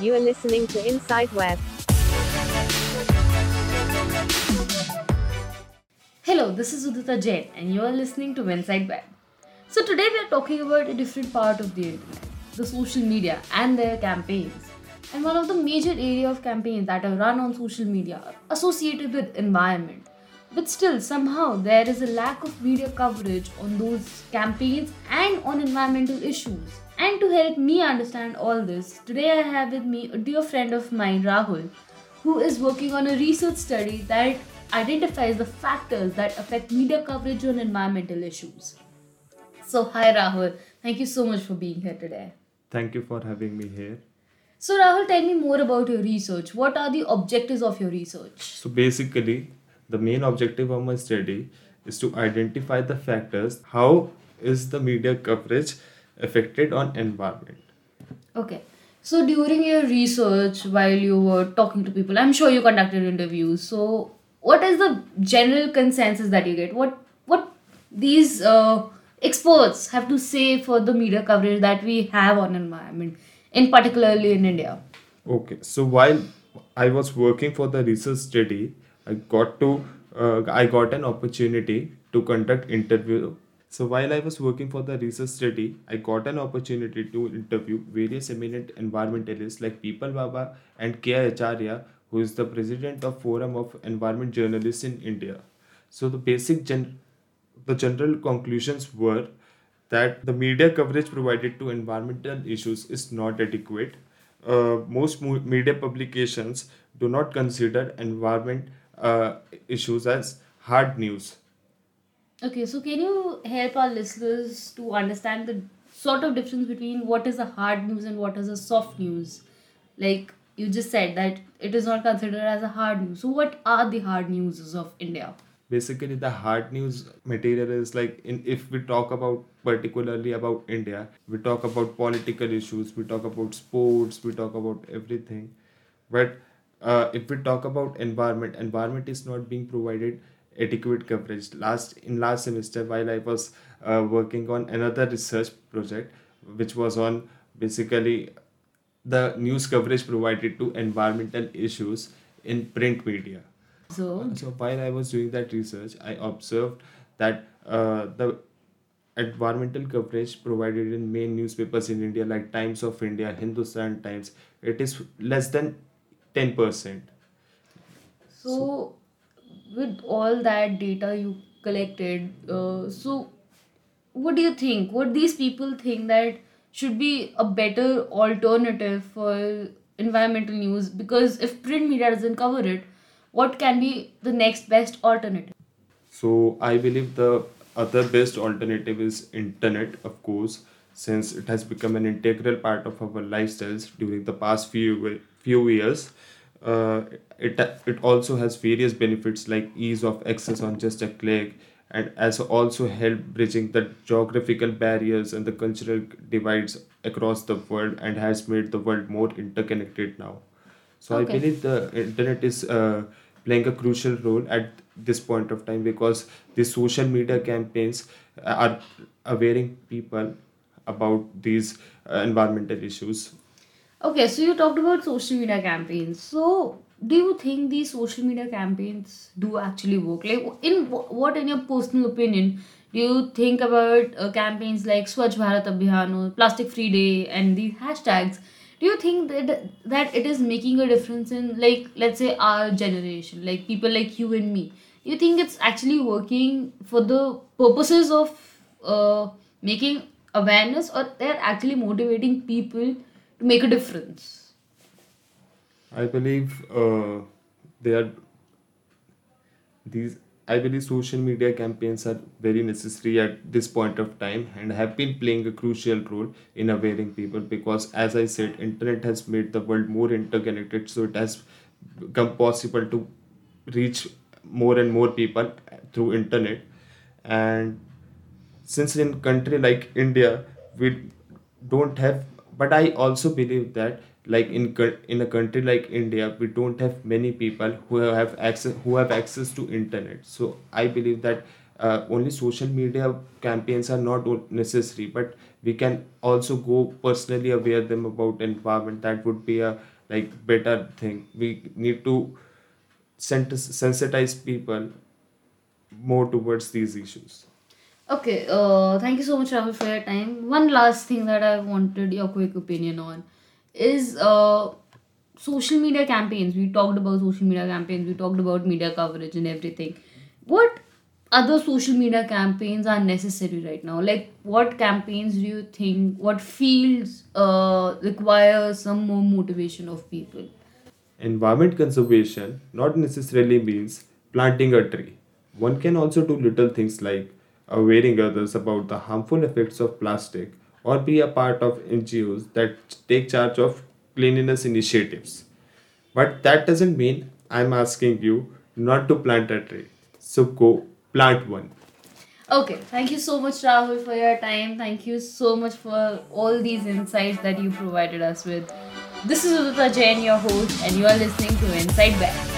You are listening to Inside Web. Hello, this is Udita Jain, and you are listening to Inside Web. So, today we are talking about a different part of the internet the social media and their campaigns. And one of the major area of campaigns that are run on social media are associated with environment. But still, somehow, there is a lack of media coverage on those campaigns and on environmental issues. And to help me understand all this, today I have with me a dear friend of mine, Rahul, who is working on a research study that identifies the factors that affect media coverage on environmental issues. So, hi Rahul, thank you so much for being here today. Thank you for having me here. So, Rahul, tell me more about your research. What are the objectives of your research? So, basically, the main objective of my study is to identify the factors how is the media coverage affected on environment. Okay. So, during your research, while you were talking to people, I'm sure you conducted interviews. So, what is the general consensus that you get? What what these uh, experts have to say for the media coverage that we have on environment, in particularly in India? Okay, so while I was working for the research study, I got to uh, I got an opportunity to conduct interview. So while I was working for the research study, I got an opportunity to interview various eminent environmentalists like Peepal Baba and K. Acharya, who is the president of Forum of Environment Journalists in India. So the basic gen- the general conclusions were that the media coverage provided to environmental issues is not adequate. Uh, most mo- media publications do not consider environment uh, issues as hard news. Okay, so can you help our listeners to understand the sort of difference between what is a hard news and what is a soft news? Like you just said that it is not considered as a hard news. So what are the hard news of India? Basically, the hard news material is like in if we talk about particularly about India, we talk about political issues, we talk about sports, we talk about everything. But uh, if we talk about environment, environment is not being provided adequate coverage. Last in last semester, while I was uh, working on another research project, which was on basically the news coverage provided to environmental issues in print media. So So while I was doing that research, I observed that uh, the environmental coverage provided in main newspapers in India like Times of India, Hindustan Times, it is less than 10%. so with all that data you collected, uh, so what do you think? What these people think that should be a better alternative for environmental news? Because if print media doesn't cover it, what can be the next best alternative? So I believe the other best alternative is internet, of course, since it has become an integral part of our lifestyles during the past few few years. Uh, it it also has various benefits like ease of access on just a click, and has also helped bridging the geographical barriers and the cultural divides across the world, and has made the world more interconnected now. So I believe the internet is uh, playing a crucial role at this point of time because the social media campaigns are awareing people about these uh, environmental issues. Okay, so you talked about social media campaigns. So, do you think these social media campaigns do actually work? Like, in what, in your personal opinion, do you think about uh, campaigns like Swachh Bharat Abhiyan or Plastic Free Day and these hashtags? Do you think that that it is making a difference in, like, let's say, our generation, like people like you and me? You think it's actually working for the purposes of uh, making awareness, or they're actually motivating people make a difference? I believe uh, they are these. I believe social media campaigns are very necessary at this point of time and have been playing a crucial role in awareing people because, as I said, internet has made the world more interconnected. So it has become possible to reach more and more people through internet and since in country like india we don't have but i also believe that like in in a country like india we don't have many people who have access who have access to internet so i believe that uh, only social media campaigns are not necessary, but we can also go personally aware them about environment. That would be a like better thing. We need to sensitize people more towards these issues. Okay, uh, thank you so much, Rahul, for your time. One last thing that I wanted your quick opinion on is uh, social media campaigns. We talked about social media campaigns, we talked about media coverage and everything. What other social media campaigns are necessary right now? Like, what campaigns do you think, what fields uh, require some more motivation of people? Environment conservation not necessarily means planting a tree. One can also do little things like awareing others about the harmful effects of plastic or be a part of NGOs that take charge of cleanliness initiatives. But that doesn't mean I'm asking you not to plant a tree. So go plant one. Okay, thank you so much, Rahul, for your time. Thank you so much for all these insights that you provided us with. This is Udita Jain, your host, and you are listening to Inside Back.